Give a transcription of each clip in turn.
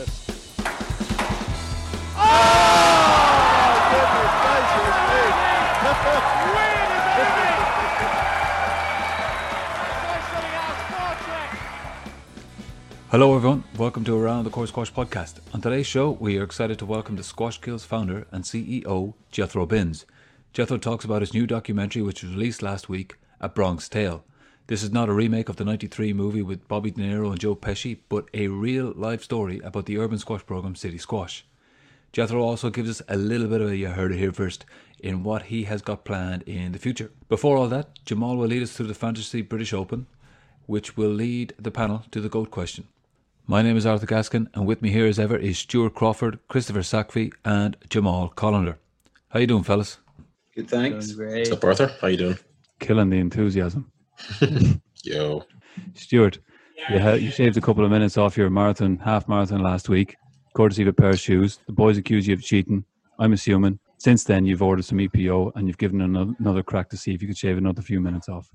ridiculous. Oh, goodness Hello, everyone. Welcome to Around the Court Squash podcast. On today's show, we are excited to welcome the Squash Skills founder and CEO, Jethro Binns. Jethro talks about his new documentary, which was released last week, A Bronx Tale. This is not a remake of the 93 movie with Bobby De Niro and Joe Pesci, but a real life story about the urban squash program City Squash. Jethro also gives us a little bit of a you heard it here first in what he has got planned in the future. Before all that, Jamal will lead us through the Fantasy British Open, which will lead the panel to the GOAT question. My name is Arthur Gaskin, and with me here as ever is Stuart Crawford, Christopher Sachvie, and Jamal Collender. How you doing, fellas? Good, thanks. What's up, Arthur? How you doing? Killing the enthusiasm. Yo. Stuart, you, ha- you shaved a couple of minutes off your marathon, half marathon last week, courtesy of a pair of shoes. The boys accuse you of cheating. I'm assuming. Since then, you've ordered some EPO and you've given another, another crack to see if you could shave another few minutes off.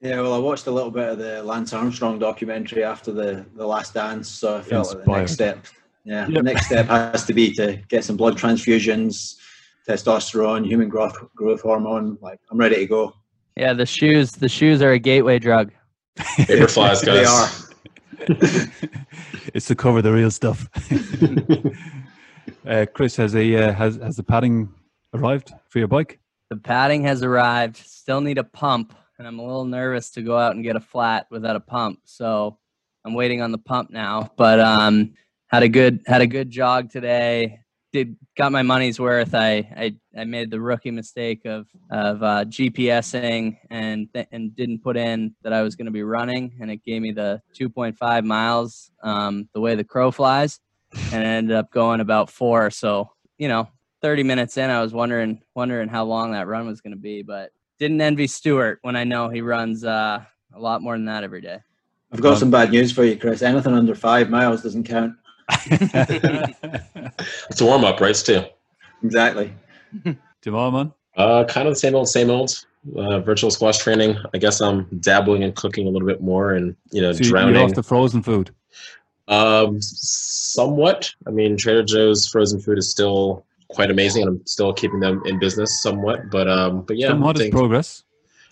Yeah, well, I watched a little bit of the Lance Armstrong documentary after the, the last dance, so I felt like the next step. Yeah, Yep. the next step has to be to get some blood transfusions, testosterone, human growth growth hormone. Like I'm ready to go. Yeah, the shoes. The shoes are a gateway drug. Vaporflies, guys. They are. it's to cover the real stuff. uh, Chris, has a uh, has has the padding arrived for your bike? The padding has arrived. Still need a pump, and I'm a little nervous to go out and get a flat without a pump. So I'm waiting on the pump now. But um, had a good had a good jog today. Did got my money's worth. I I, I made the rookie mistake of of uh, GPSing and th- and didn't put in that I was going to be running, and it gave me the 2.5 miles um, the way the crow flies, and it ended up going about four. So you know, 30 minutes in, I was wondering wondering how long that run was going to be, but didn't envy Stuart when I know he runs uh, a lot more than that every day. I've got some bad news for you, Chris. Anything under five miles doesn't count. It's a warm up, right? Too. Exactly. Jamal, man. Uh, kind of the same old, same old. Uh, virtual squash training. I guess I'm dabbling in cooking a little bit more, and you know, So you- you're drowning. off the frozen food. Um, somewhat. I mean, Trader Joe's frozen food is still quite amazing, and I'm still keeping them in business somewhat. But um, but yeah, Some modest things- progress.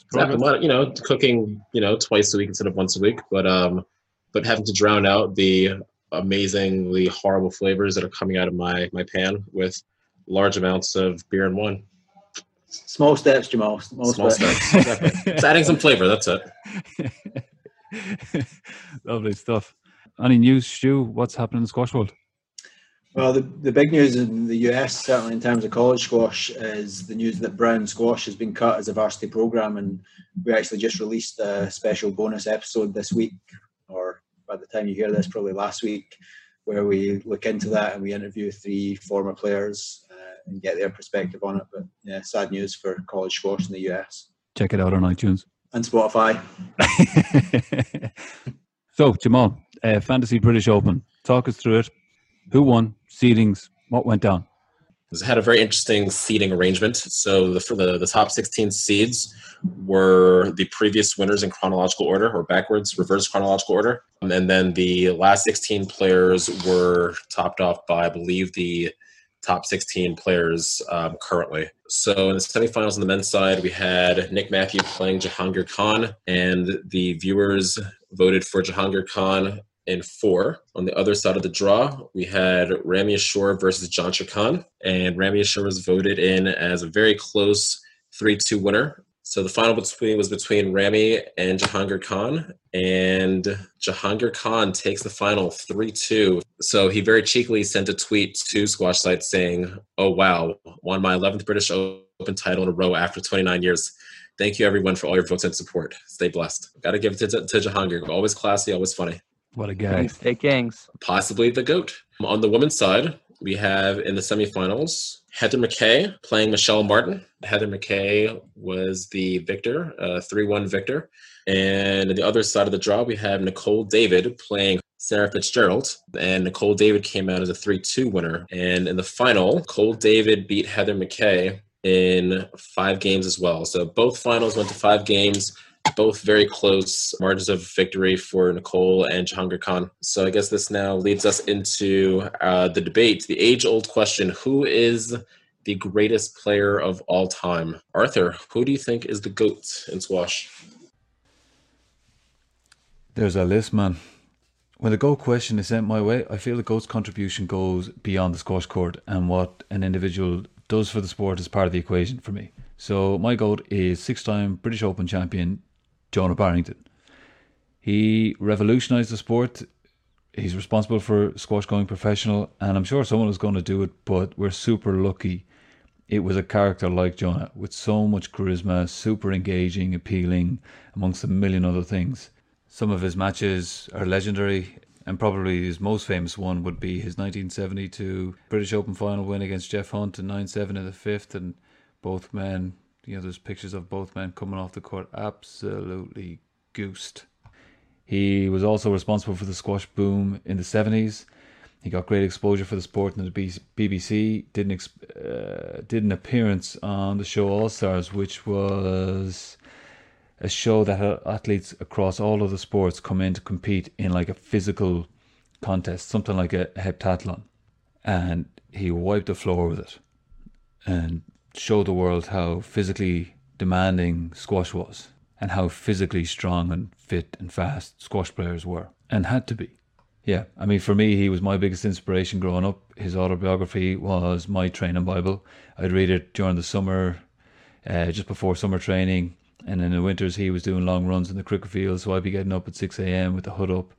Exactly. Well, You know, cooking, you know, twice a week instead of once a week, but um, but having to drown out the amazingly horrible flavors that are coming out of my my pan with large amounts of beer and wine. Small steps, Jamal. Small, Small steps. steps. Exactly. It's adding some flavor. That's it. Lovely stuff. Any news, Stu? What's happening in the squash world? Well, the, the big news in the US, certainly in terms of college squash, is the news that Brown Squash has been cut as a varsity program. And we actually just released a special bonus episode this week, or by the time you hear this, probably last week, where we look into that and we interview three former players uh, and get their perspective on it. But yeah, sad news for college sports in the US Check it out on iTunes. and Spotify. so, Jamal, uh, Fantasy British Open. Talk us through it. Who won? Seedings? What went down? It's had a very interesting seeding arrangement. So the for the, the top 16 seeds were the previous winners in chronological order or backwards, reverse chronological order. And then the last 16 players were topped off by, I believe, the top 16 players um, currently. So in the semifinals on the men's side, we had Nick Matthew playing Jahangir Khan, and the viewers voted for Jahangir Khan in four. On the other side of the draw, we had Ramy Ashour versus Jansher Khan, and Ramy Ashour was voted in as a very close 3 2 winner. So the final between was between Rami and Jahangir Khan, and Jahangir Khan takes the final 3 2. So he very cheekily sent a tweet to Squash Site saying, Oh wow, won my 11th British Open title in a row after 29 years. Thank you everyone for all your votes and support. Stay blessed. Got to give it to, to Jahangir. Always classy, always funny What a guy. Kings take kings. possibly the GOAT. On the women's side, we have in the semifinals Heather McKay playing Michelle Martin. Heather McKay was the victor, uh, 3 1 victor. And on the other side of the draw, we have Nicol David playing Sarah Fitzgerald. And Nicol David came out as a 3 2 winner. And in the final, Cole David beat Heather McKay in five games as well. So both finals went to five games. Both very close margins of victory for Nicol and Jahangir Khan. So I guess this now leads us into uh, the debate, the age-old question: Who is the greatest player of all time? Arthur, who do you think is the goat in squash? There's a list, man. When the GOAT question is sent my way, I feel the GOAT's contribution goes beyond the squash court and what an individual does for the sport is part of the equation for me. So my GOAT is six time British Open champion Jonah Barrington. He revolutionized the sport. He's responsible for squash going professional, and I'm sure someone was going to do it, but we're super lucky. It was a character like Jonah with so much charisma, super engaging, appealing, amongst a million other things. Some of his matches are legendary, and probably his most famous one would be his 1972 British Open final win against Geoff Hunt in 9 7 in the fifth. And both men, you know, there's pictures of both men coming off the court absolutely goosed. He was also responsible for the squash boom in the 70s. He got great exposure for the sport in the BBC. Did an, uh, did an appearance on the show All Stars, which was a show that athletes across all of the sports come in to compete in like a physical contest, something like a heptathlon. And he wiped the floor with it and showed the world how physically demanding squash was and how physically strong and fit and fast squash players were and had to be. Yeah, I mean, for me, he was my biggest inspiration growing up. His autobiography was my training Bible. I'd read it during the summer, uh, just before summer training and in the winters, he was doing long runs in the cricket field. So I'd be getting up at 6 a.m. with the hood up,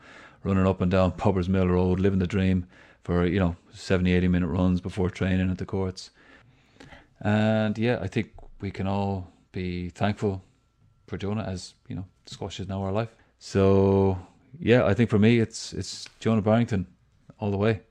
running up and down Pubbers Mill Road, living the dream for, you know, 70, 80 minute runs before training at the courts. And yeah, I think we can all be thankful for Jonah as, you know, squash is now our life. So yeah, I think for me, it's it's Jonah Barrington all the way.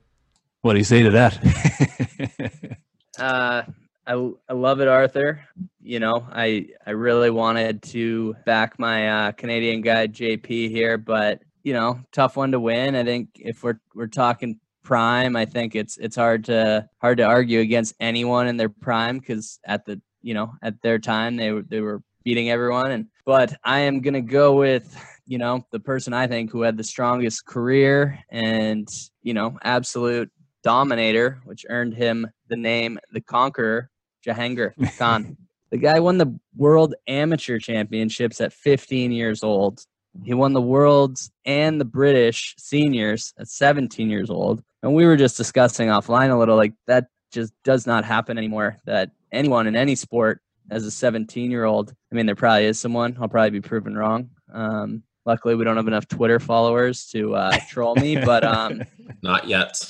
What do you say to that? uh, I, I love it, Arthur. You know, I I really wanted to back my uh, Canadian guy JP here, but you know, tough one to win. I think if we're we're talking prime, I think it's it's hard to hard to argue against anyone in their prime because at the you know at their time they were they were beating everyone. And but I am gonna go with you know the person I think who had the strongest career and you know absolute dominator, which earned him the name the Conqueror Jahangir Khan. the guy won the World Amateur Championships at 15 years old. He won the Worlds and the British Seniors at 17 years old. And we were just discussing offline a little like that just does not happen anymore. That anyone in any sport as a 17 year old, I mean, there probably is someone, I'll probably be proven wrong. Um, luckily, we don't have enough Twitter followers to uh, troll me, but um, not yet.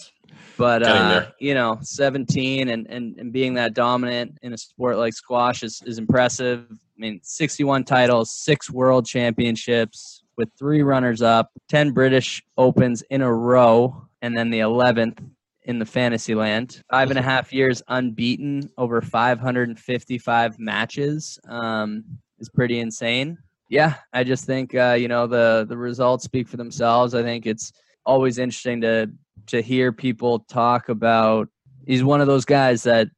But uh, you know, 17 and, and and being that dominant in a sport like squash is, is impressive. I mean, 61 titles, six world championships with three runners up, 10 British Opens in a row, and then the 11th in the fantasy land. Five and a half years unbeaten over 555 matches um, is pretty insane. Yeah, I just think uh, you know the the results speak for themselves. I think it's always interesting to to hear people talk about he's one of those guys that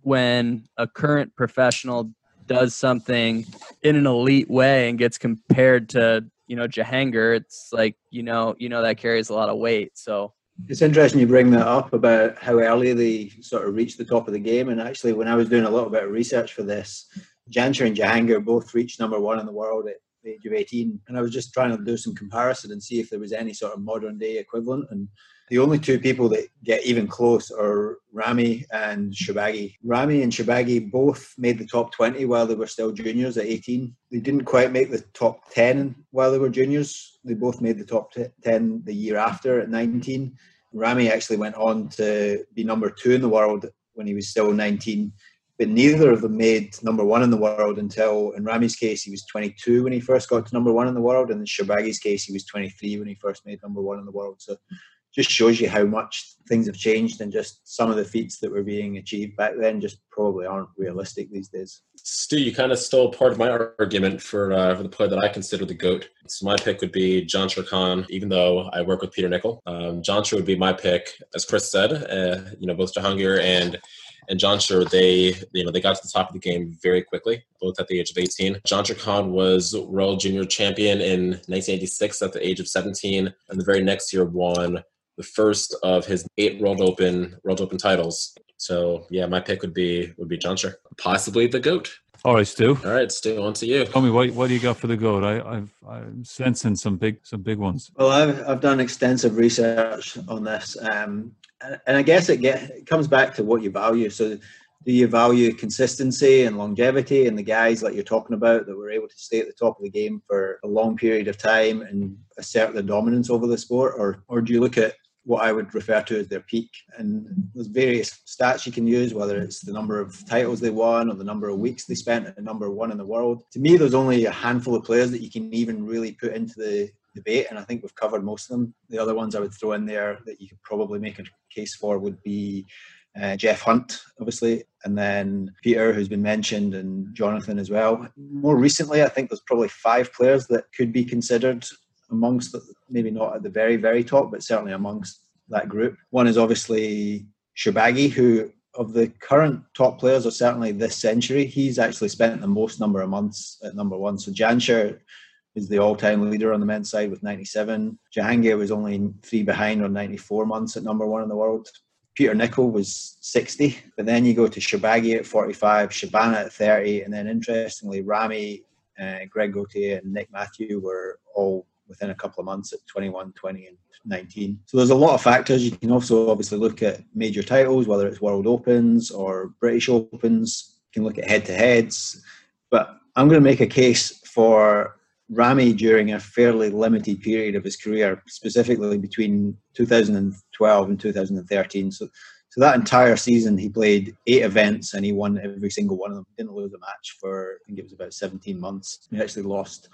when a current professional does something in an elite way and gets compared to you know Jahangir, it's like you know you know that carries a lot of weight. So it's interesting you bring that up about how early they sort of reached the top of the game. And actually, when I was doing a little bit of research for this, Jansher and Jahangir both reached number one in the world at the age of 18. And I was just trying to do some comparison and see if there was any sort of modern day equivalent. And the only two people that get even close are Rami and Shorbagy. Rami and Shorbagy both made the top 20 while they were still juniors at 18. They didn't quite make the top 10 while they were juniors. They both made the top 10 the year after at 19. Rami actually went on to be number two in the world when he was still 19 but neither of them made number one in the world until, in Rami's case, he was 22 when he first got to number one in the world, and in Shorbagy's case, he was 23 when he first made number one in the world. So just shows you how much things have changed and just some of the feats that were being achieved back then just probably aren't realistic these days. Stu, you kind of stole part of my argument for, uh, for the player that I consider the GOAT. So my pick would be Jansher Khan, even though I work with Peter Nicol. Um, Jansher would be my pick. As Chris said, uh, you know, both Jahangir and and John Jansher, they you know they got to the top of the game very quickly, both at the age of 18. Jansher Khan was world junior champion in 1986 at the age of 17, and the very next year won the first of his eight World Open World Open titles. So yeah, my pick would be would be Jansher, possibly the goat. All right, Stu. All right, Stu, on to you. Tell me what what do you got for the goat? I, I've I'm sensing some big some big ones. Well, I've I've done extensive research on this, um, and, and I guess it get it comes back to what you value. So, do you value consistency and longevity and the guys like you're talking about that were able to stay at the top of the game for a long period of time and assert their dominance over the sport, or or do you look at what I would refer to as their peak. And there's various stats you can use, whether it's the number of titles they won or the number of weeks they spent at number one in the world. To me, there's only a handful of players that you can even really put into the debate, and I think we've covered most of them. The other ones I would throw in there that you could probably make a case for would be uh, Geoff Hunt, obviously, and then Peter, who's been mentioned, and Jonathan as well. More recently, I think there's probably five players that could be considered amongst the, maybe not at the very very top, but certainly amongst that group. One is obviously Shorbagy, who of the current top players, or certainly this century, he's actually spent the most number of months at number one. So Jansher is the all-time leader on the men's side with 97. Jahangir was only three behind on 94 months at number one in the world. Peter Nicol was 60, but then you go to Shorbagy at 45, Shabana at 30, and then interestingly, Rami, uh, Greg Gaultier, and Nick Matthew were all within a couple of months at 21, 20, and 19. So there's a lot of factors. You can also obviously look at major titles, whether it's World Opens or British Opens. You can look at head to heads. But I'm going to make a case for Ramy during a fairly limited period of his career, specifically between 2012 and 2013. So, so that entire season, he played eight events and he won every single one of them. Didn't lose a match for I think it was about 17 months. He actually lost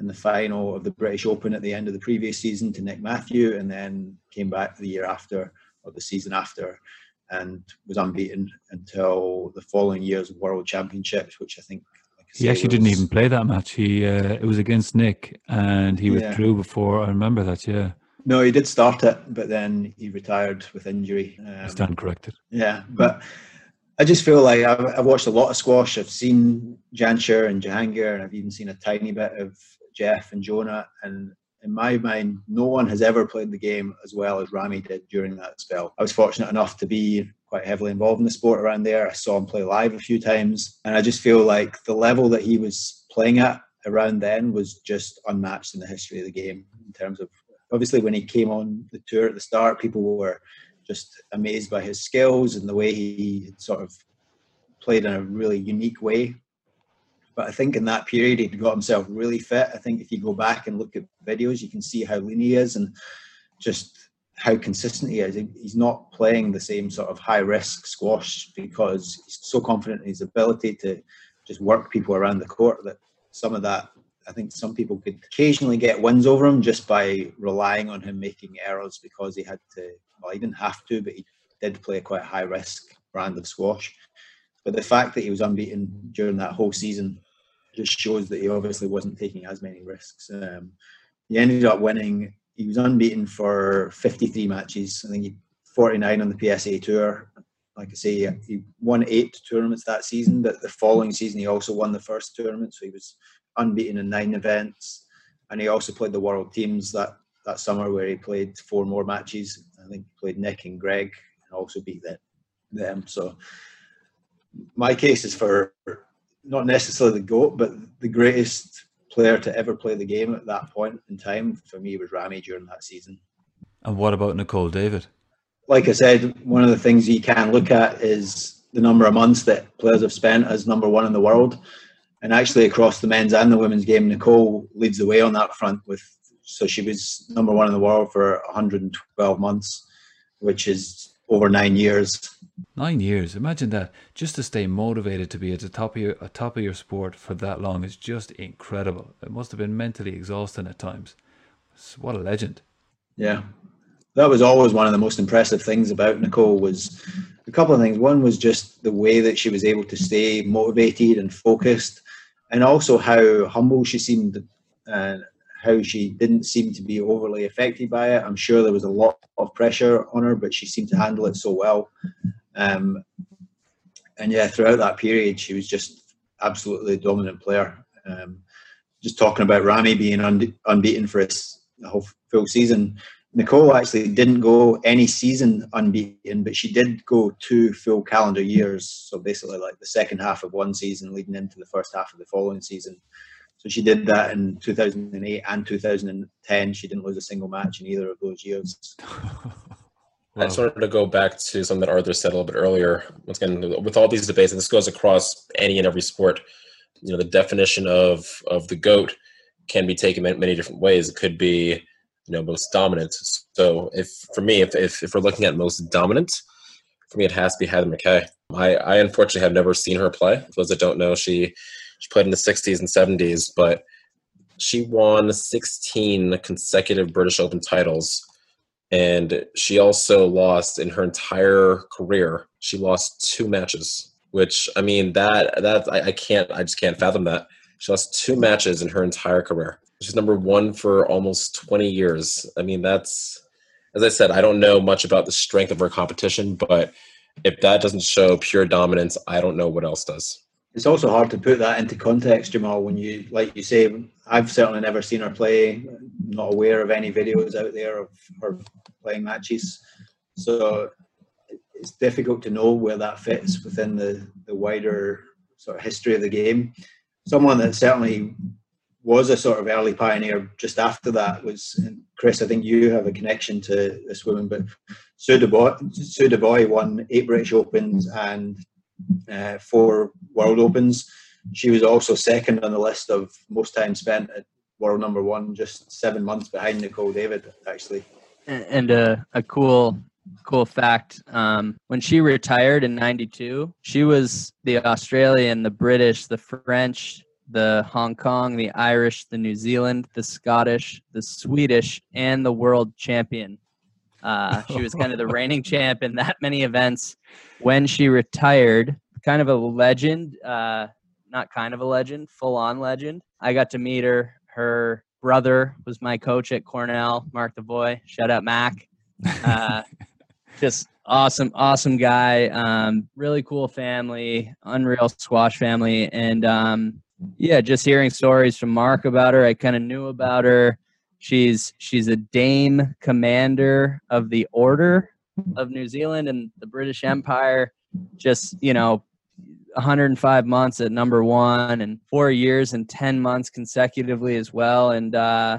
in the final of the British Open at the end of the previous season to Nick Matthew, and then came back the year after or the season after, and was unbeaten until the following year's World Championships, which I think. Like I He actually was, didn't even play that match. He uh, it was against Nick, and he Yeah. withdrew before. I remember that. Yeah, No, he did start it, but then he retired with injury. I Um, stand corrected. Yeah, but I just feel like I've, I've watched a lot of squash. I've seen Jansher and Jahangir, and I've even seen a tiny bit of Geoff and Jonah. And in my mind, no one has ever played the game as well as Rami did during that spell. I was fortunate enough to be quite heavily involved in the sport around there. I saw him play live a few times, and I just feel like the level that he was playing at around then was just unmatched in the history of the game in terms of obviously when he came on the tour at the start, people were just amazed by his skills and the way he sort of played in a really unique way. But I think in that period he'd got himself really fit. I think if you go back and look at videos, you can see how lean he is and just how consistent he is. He's not playing the same sort of high risk squash because he's so confident in his ability to just work people around the court that some of that I think some people could occasionally get wins over him just by relying on him making errors because he had to. Well, he didn't have to, but he did play a quite high risk brand of squash. But the fact that he was unbeaten during that whole season just shows that he obviously wasn't taking as many risks. Um, he ended up winning. He was unbeaten for 53 matches. I think he 49 on the PSA Tour. Like I say, he won eight tournaments that season, but the following season he also won the first tournament. So he was unbeaten in nine events, and he also played the World Teams that that summer where he played four more matches. I think he played Nick and Greg and also beat them. them. So my case is for not necessarily the GOAT, but the greatest player to ever play the game at that point in time for me was Rami during that season. And what about Nicol David? Like I said, one of the things you can look at is the number of months that players have spent as number one in the world. And actually, across the men's and the women's game, Nicol leads the way on that front. With so she was number one in the world for 112 months, which is over nine years. Nine years. Imagine that. Just to stay motivated to be at the top of your top of your sport for that long is just incredible. It must have been mentally exhausting at times. What a legend. Yeah, that was always one of the most impressive things about Nicol was a couple of things. One was just the way that she was able to stay motivated and focused, and also how humble she seemed and how she didn't seem to be overly affected by it. I'm sure there was a lot of pressure on her, but she seemed to handle it so well. Um, and yeah, throughout that period, she was just absolutely dominant player. Um, just talking about Rami being un- unbeaten for his whole full season. Nicol actually didn't go any season unbeaten, but she did go two full calendar years. So basically, like the second half of one season leading into the first half of the following season. So she did that in 2008 and 2010. She didn't lose a single match in either of those years. I just wanted to go back to something that Arthur said a little bit earlier. Once again, with all these debates, and this goes across any and every sport, you know, the definition of of the goat can be taken many different ways. It could be, you know, most dominant. So, if for me, if if, if we're looking at most dominant, for me, it has to be Heather McKay. I, I unfortunately have never seen her play. For those that don't know, she she played in the '60s and '70s, but she won 16 consecutive British Open titles. And she also lost in her entire career. She lost two matches which i mean that that I, I, can't i just can't fathom that. She lost two matches in her entire career. She's number one for almost 20 years. I mean that's as i said i don't know much about the strength of her competition but if that doesn't show pure dominance i don't know what else does it's also hard to put that into context, Jamal. When you, like you say, I've certainly never seen her play. Not aware of any videos out there of her playing matches, so it's difficult to know where that fits within the the wider sort of history of the game. Someone that certainly was a sort of early pioneer just after that was Chris. I think you have a connection to this woman, but Sue Devoy, Sue Devoy won eight British Opens and uh, four World Opens. She was also second on the list of most time spent at world number one, just seven months behind Nicol David, actually. And a, a cool cool fact um, when she retired in 92 she was the australian the british the french the hong kong the irish the new zealand the scottish the swedish and the world champion uh, she was kind of the reigning champ in that many events when she retired. Kind of a legend, uh, not kind of a legend, full on legend. I got to meet her. Her brother was my coach at Cornell, Mark Devoy. Shout out Mac. Uh, just awesome, awesome guy. Um, really cool family, unreal squash family, and um, yeah, just hearing stories from Mark about her. I kind of knew about her. She's she's a Dame Commander of the Order of New Zealand and the British Empire. Just you know, 105 months at number one and four years and 10 months consecutively as well. And uh,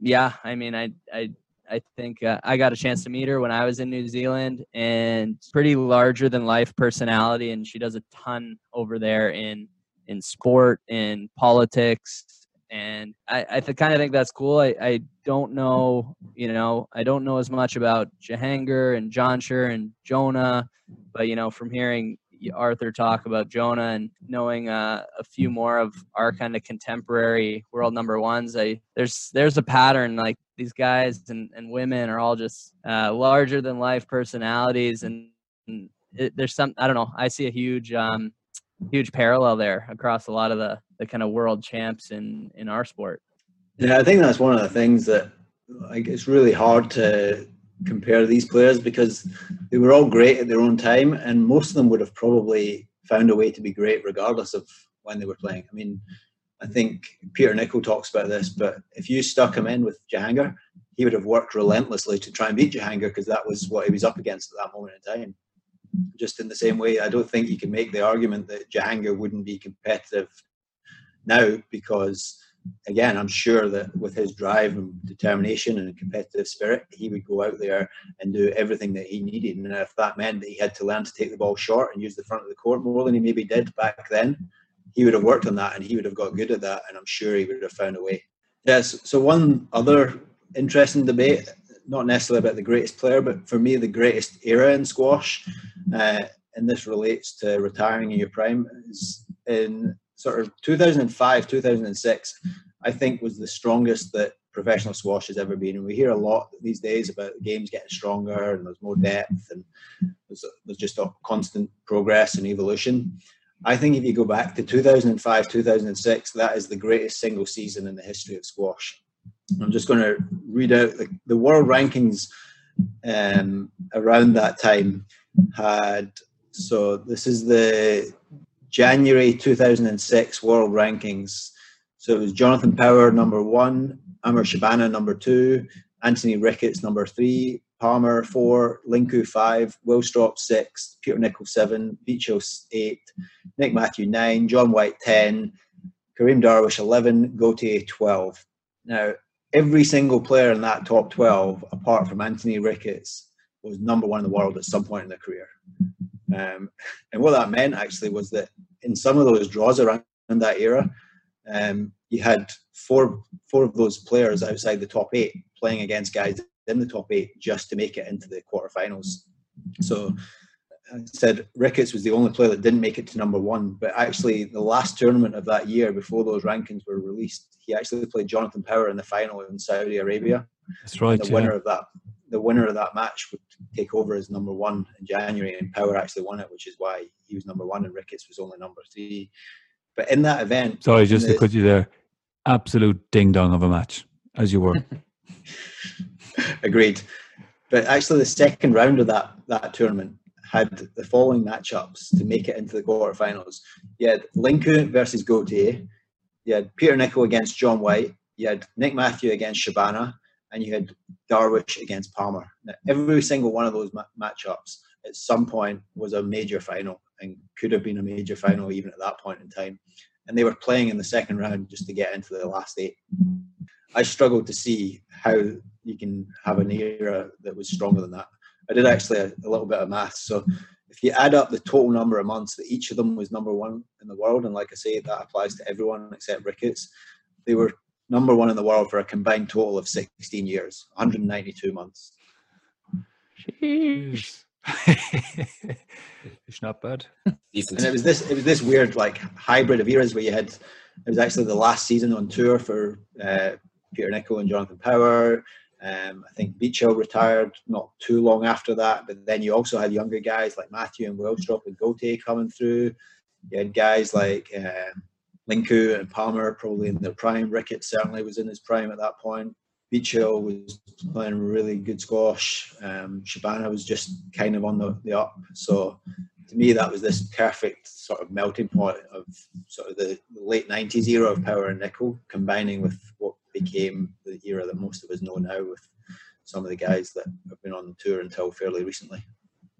yeah, I mean, I I I think uh, I got a chance to meet her when I was in New Zealand, and pretty larger than life personality, and she does a ton over there in in sport, in politics, and I, I th- kind of think that's cool. I, I don't know, you know, I don't know as much about Jahangir and Jansher and Jonah, but you know, from hearing Arthur talk about Jonah and knowing uh, a few more of our kind of contemporary world number ones, I there's there's a pattern like these guys and, and women are all just uh, larger than life personalities, and, and it, there's some I don't know. I see a huge um, huge parallel there across a lot of the the kind of world champs in in our sport. Yeah, I think that's one of the things that like it's really hard to compare these players because they were all great at their own time, and most of them would have probably found a way to be great regardless of when they were playing. I mean, I think Peter Nicol talks about this, but if you stuck him in with Jahangir, he would have worked relentlessly to try and beat Jahangir because that was what he was up against at that moment in time just in the same way, I don't think you can make the argument that Jahangir wouldn't be competitive now because, again, I'm sure that with his drive and determination and competitive spirit, he would go out there and do everything that he needed. And if that meant that he had to learn to take the ball short and use the front of the court more than he maybe did back then, he would have worked on that and he would have got good at that. And I'm sure he would have found a way. Yes. So one other interesting debate not necessarily about the greatest player, but for me, the greatest era in squash, uh, and this relates to retiring in your prime, is in sort of 2005, 2006, I think was the strongest that professional squash has ever been. And we hear a lot these days about the games getting stronger and there's more depth and there's, there's just a constant progress and evolution. I think if you go back to 2005, 2006, that is the greatest single season in the history of squash. I'm just going to read out the, the world rankings um, around that time had So this is the January 2006 world rankings. So it was Jonathan Power number one, Amr Shabana number two, Anthony Ricketts number three, Palmer four, Lincou five, Willstrop six, Peter Nicol seven, Beachill eight, Nick Matthew nine, John White ten, Karim Darwish eleven, Gaultier twelve. Now every single player in that top twelve, apart from Anthony Ricketts, was number one in the world at some point in their career. Um, and what that meant actually was that in some of those draws around that era, um, you had four four of those players outside the top eight playing against guys in the top eight just to make it into the quarterfinals. So said Ricketts was the only player that didn't make it to number one, but actually the last tournament of that year before those rankings were released, he actually played Jonathan Power in the final in Saudi Arabia. That's right. The yeah. winner of that the winner of that match would take over as number one in January, and Power actually won it, which is why he was number one and Ricketts was only number three. But in that event, Sorry, just to cut you there. Absolute ding dong of a match, as you were. Agreed. But actually, the second round of that that tournament had the following matchups to make it into the quarterfinals. You had Lincou versus Gaultier. You had Peter Nicol against John White. You had Nick Matthew against Shabana, and you had Darwish against Palmer. Now, every single one of those ma- matchups at some point was a major final and could have been a major final even at that point in time. And they were playing in the second round just to get into the last eight. I struggled to see how you can have an era that was stronger than that. I did actually a, a little bit of math. So if you add up the total number of months that each of them was number one in the world, and like I say, that applies to everyone except Ricketts, they were number one in the world for a combined total of 16 years, 192 months. Jeez. it's not bad. Decent. And it was this it was this weird like hybrid of eras where you had it was actually the last season on tour for uh, Peter Nicol and Jonathan Power. Um, I think Beachill retired not too long after that, but then you also had younger guys like Matthew and Willstrop and Gaultier coming through. You had guys like um, Lincou and Palmer probably in their prime. Ricketts certainly was in his prime at that point. Beachill was playing really good squash. Um, Shabana was just kind of on the, the up. So to me, that was this perfect sort of melting point of sort of the late 90s era of Power and Nicol, combining with what became the era that most of us know now with some of the guys that have been on the tour until fairly recently.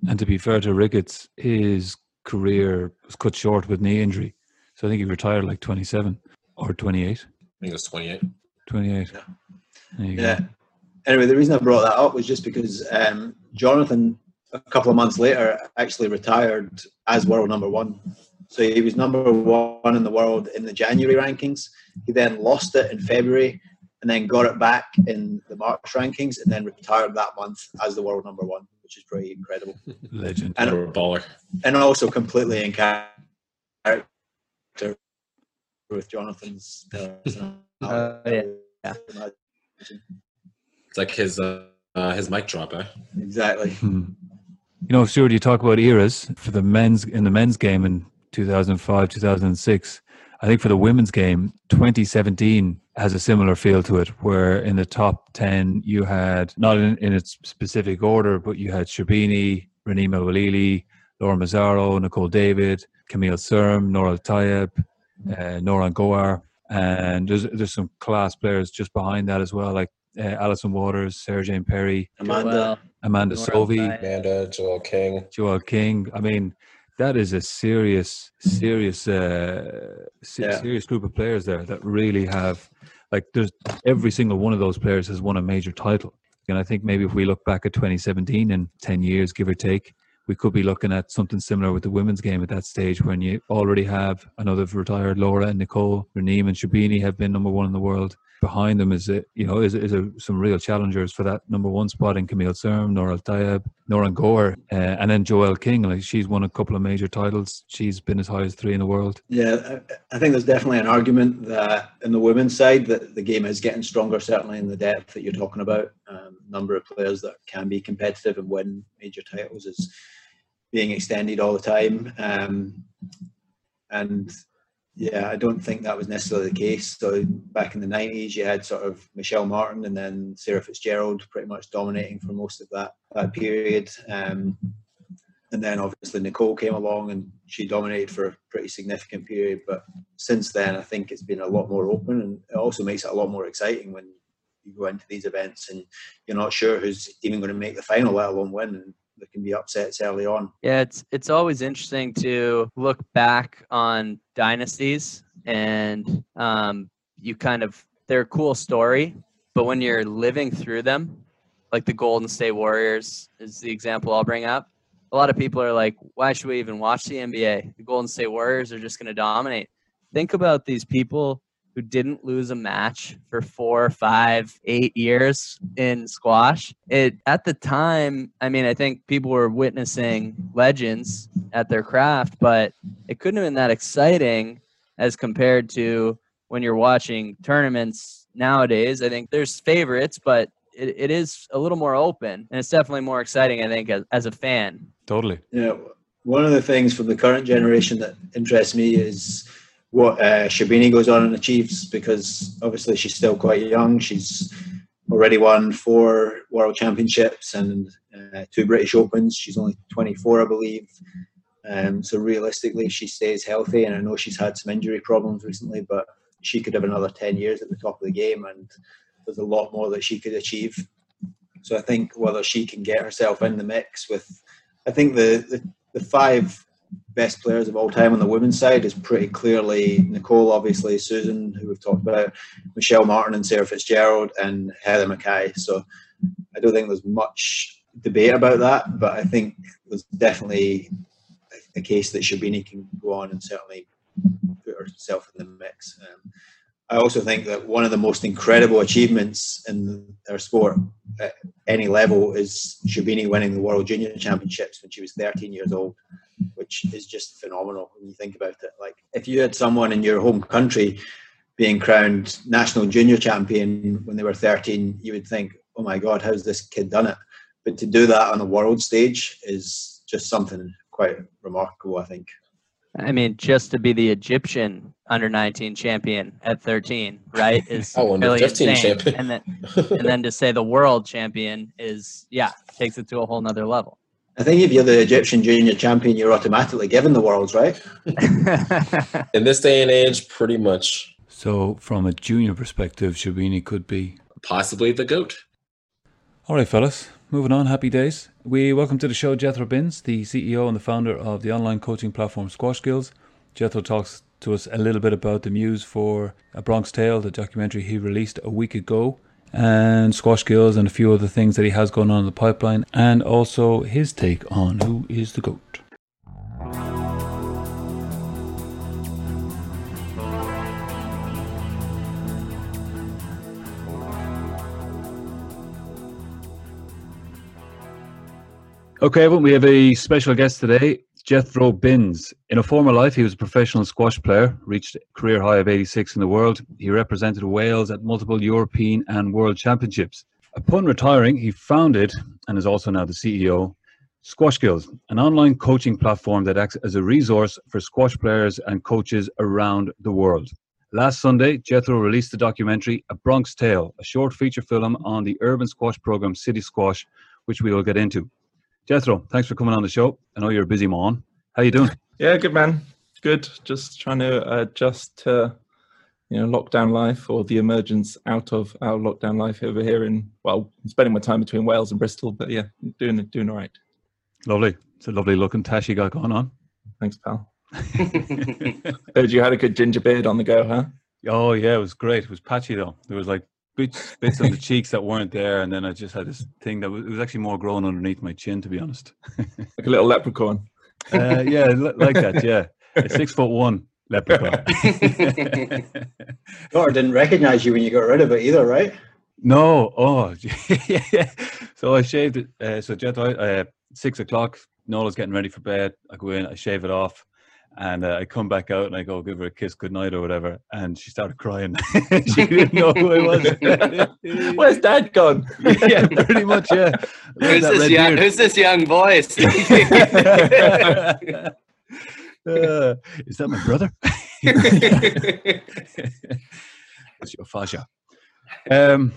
And to be fair to Ricketts, his career was cut short with knee injury. So I think he retired like 27 or 28. I think it was 28. 28. Yeah. There you go. Yeah. Anyway, the reason I brought that up was just because um, Jonathan, a couple of months later, actually retired as world number one. So he was number one in the world in the January rankings. He then lost it in February and then got it back in the March rankings and then retired that month as the world number one, which is pretty incredible. Legend. And- What a baller. And also completely in character with Jonathan's. personality. Uh, yeah. Yeah. It's like his uh, uh, his mic drop, eh? Exactly. Hmm. You know, Stuart, you talk about eras for the men's in the men's game in 2005, 2006. I think for the women's game, 2017 has a similar feel to it, where in the top 10, you had, not in, in its specific order, but you had Sherbini, Renima Melwalili, Laura Massaro, Nicol David, Camille Serme, Nora Tayeb, uh, Nouran Gohar. And there's, there's some class players just behind that as well, like uh, Alison Waters, Sarah Jane Perry, Amanda. Amanda Nora Sovey. Amanda, Joelle King. Joelle King. I mean, that is a serious, serious, uh, se- Yeah. serious group of players there that really have, like, there's every single one of those players has won a major title. And I think maybe if we look back at 2017 in 10 years, give or take, we could be looking at something similar with the women's game at that stage when you already have another retired Laura and Nicol, Raneem and Sherbini have been number one in the world. Behind them is a, you know is, is a, some real challengers for that number one spot in Camille Serme, Nora Tayeb, Nouran Gohar, uh, and then Joelle King. Like she's won a couple of major titles. She's been as high as three in the world. Yeah, I I think there's definitely an argument that in the women's side that the game is getting stronger, certainly in the depth that you're talking about. Um, number of players that can be competitive and win major titles is being extended all the time. Um, and yeah, I don't think that was necessarily the case. So back in the 90s, you had sort of Michelle Martin and then Sarah Fitzgerald pretty much dominating for most of that, that period. Um, and then obviously Nicol came along and she dominated for a pretty significant period. But since then, I think it's been a lot more open, and it also makes it a lot more exciting when you go into these events and you're not sure who's even going to make the final, let alone win. And there can be upsets early on. Yeah, it's it's always interesting to look back on dynasties, and um, you kind of they're a cool story, but when you're living through them, like the Golden State Warriors is the example I'll bring up. A lot of people are like, why should we even watch the NBA? The Golden State Warriors are just going to dominate. Think about these people who didn't lose a match for four, five, eight years in squash. It at the time, I mean, I think people were witnessing legends at their craft, but it couldn't have been that exciting as compared to when you're watching tournaments nowadays. I think there's favorites, but it, it is a little more open and it's definitely more exciting, I think, as, as a fan. Totally. Yeah, one of the things from the current generation that interests me is what uh, Sherbini goes on and achieves because obviously she's still quite young. She's already won four world championships and uh, two British Opens. She's only 24, I believe. Um, so realistically, she stays healthy, and I know she's had some injury problems recently, but she could have another 10 years at the top of the game, and there's a lot more that she could achieve. So I think whether she can get herself in the mix with, I think the the, the five best players of all time on the women's side is pretty clearly Nicol, obviously, Susan, who we've talked about, Michelle Martin and Sarah Fitzgerald, and Heather McKay. So I don't think there's much debate about that, but I think there's definitely a case that Sherbini can go on and certainly put herself in the mix. Um, I also think that one of the most incredible achievements in our sport at any level is Sherbini winning the World Junior Championships when she was 13 years old which is just phenomenal when you think about it. Like if you had someone in your home country being crowned national junior champion when they were 13, you would think, oh my God, how's this kid done it? But to do that on the world stage is just something quite remarkable, I think. I mean, just to be the Egyptian under 19 champion at 13, right? Is oh, really 15 insane. champion. And then, and then to say the world champion is, yeah, takes it to a whole nother level. I think if you're the Egyptian junior champion, you're automatically given the worlds, right? In this day and age, pretty much. So, from a junior perspective, Sherbini could be Possibly the GOAT. All right, fellas. Moving on. Happy days. We welcome to the show Jethro Binns, the CEO and the founder of the online coaching platform Squash Skills. Jethro talks to us a little bit about the muse for A Bronx Tale, the documentary he released a week ago, and Squash Skills and a few other things that he has going on in the pipeline, and also his take on who is the GOAT. Okay, everyone, we have a special guest today, Jethro Binns. In a former life, he was a professional squash player, reached a career high of 86 in the world. He represented Wales at multiple European and World Championships. Upon retiring, he founded and is also now the CEO Squash Skills, an online coaching platform that acts as a resource for squash players and coaches around the world. Last Sunday, Jethro released the documentary A Bronx Tale, a short feature film on the urban squash program City Squash, which we will get into. Jethro, thanks for coming on the show. I know you're a busy man. How you doing? Yeah, good man. Good. Just trying to adjust to you know lockdown life or the emergence out of our lockdown life over here in well, spending my time between Wales and Bristol. But yeah, doing doing all right. Lovely. It's a lovely looking tash you got going on. Thanks, pal. Heard you had a good ginger beard on the go, huh? Oh yeah, it was great. It was patchy though. There was like bits, bits on the cheeks that weren't there, and then I just had this thing that was, it was actually more growing underneath my chin, to be honest. Like a little leprechaun. uh, yeah, like that. Yeah, a six foot one leprechaun. Daughter didn't recognize you when you got rid of it either, right? no, oh, yeah. So I shaved it. Uh, so Jet, uh, six o'clock. Nola's getting ready for bed. I go in, I shave it off. And uh, I come back out and I go give her a kiss goodnight or whatever. And she started crying. she didn't know who I was. Where's Dad gone? yeah, pretty much. Yeah. Who's this, young, who's this young voice? Uh, is that my brother? it's your fascia. Um,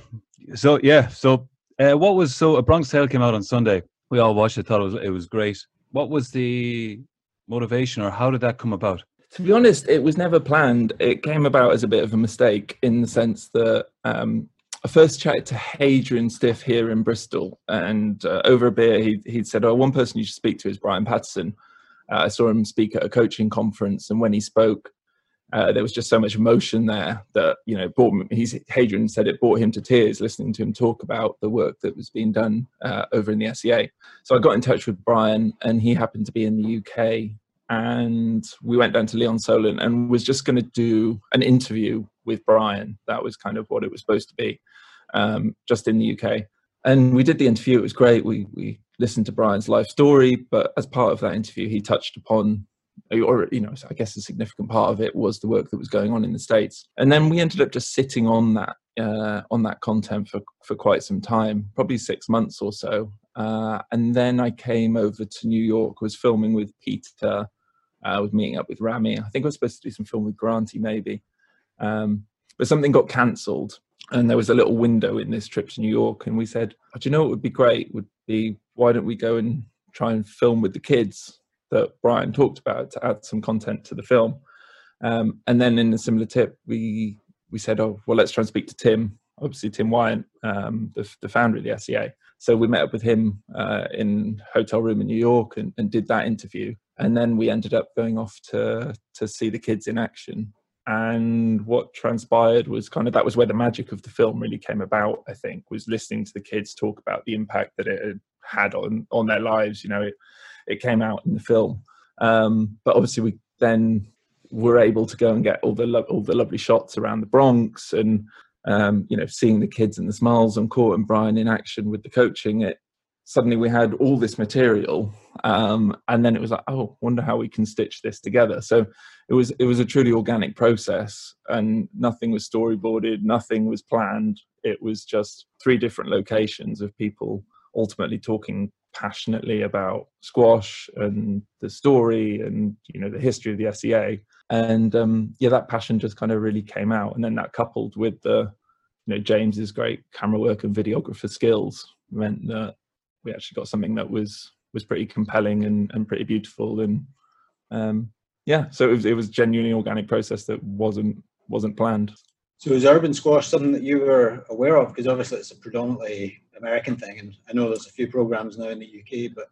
so yeah, so uh, what was so a Bronx Tale came out on Sunday. We all watched it, thought it was it was great. what was the motivation, or how did that come about? To be honest, it was never planned. It came about as a bit of a mistake in the sense that um, I first chatted to Hadrian Stiff here in Bristol, and uh, over a beer, he, he'd said, "Oh, one person you should speak to is Brian Patterson." Uh, I saw him speak at a coaching conference, and when he spoke, uh, there was just so much emotion there that you know brought he's Hadrian said it brought him to tears listening to him talk about the work that was being done uh, over in the SEA. So I got in touch with Brian, and he happened to be in the UK, and we went down to Lee-on-Solent and was just going to do an interview with Brian. That was kind of what it was supposed to be, um, just in the UK. And we did the interview. It was great. We we listened to Brian's life story, but as part of that interview, he touched upon or you know i guess a significant part of it was the work that was going on in the states and then we ended up just sitting on that uh, on that content for for quite some time probably six months or so uh, and then i came over to new york was filming with peter I uh, was meeting up with Rami. I think I was supposed to do some film with Granty, maybe. Um, but something got cancelled, and there was a little window in this trip to New York. And we said, oh, "Do you know what would be great? Would be why don't we go and try and film with the kids that Brian talked about to add some content to the film?" Um, and then in a similar tip, we we said, "Oh, well, let's try and speak to Tim. Obviously, Tim Wyant, um, the, the founder of the SEA." So we met up with him uh, in hotel room in New York and, and did that interview and then we ended up going off to to see the kids in action and what transpired was kind of that was where the magic of the film really came about i think was listening to the kids talk about the impact that it had had on on their lives you know it it came out in the film. Um, but obviously we then were able to go and get all the lo- all the lovely shots around the bronx and um, you know seeing the kids and the smiles on court and brian in action with the coaching it suddenly we had all this material um, and then it was like oh wonder how we can stitch this together. So it was it was a truly organic process and nothing was storyboarded nothing was planned. It was just three different locations of people ultimately talking passionately about squash and the story and you know the history of the SEA and um, yeah that passion just kind of really came out. And then that coupled with the you know James's great camera work and videographer skills meant that we actually got something that was was pretty compelling and, and pretty beautiful. And um, yeah so it was, it was genuinely organic process that wasn't wasn't planned so is urban squash something that you were aware of because obviously it's a predominantly american thing and i know there's a few programs now in the uk but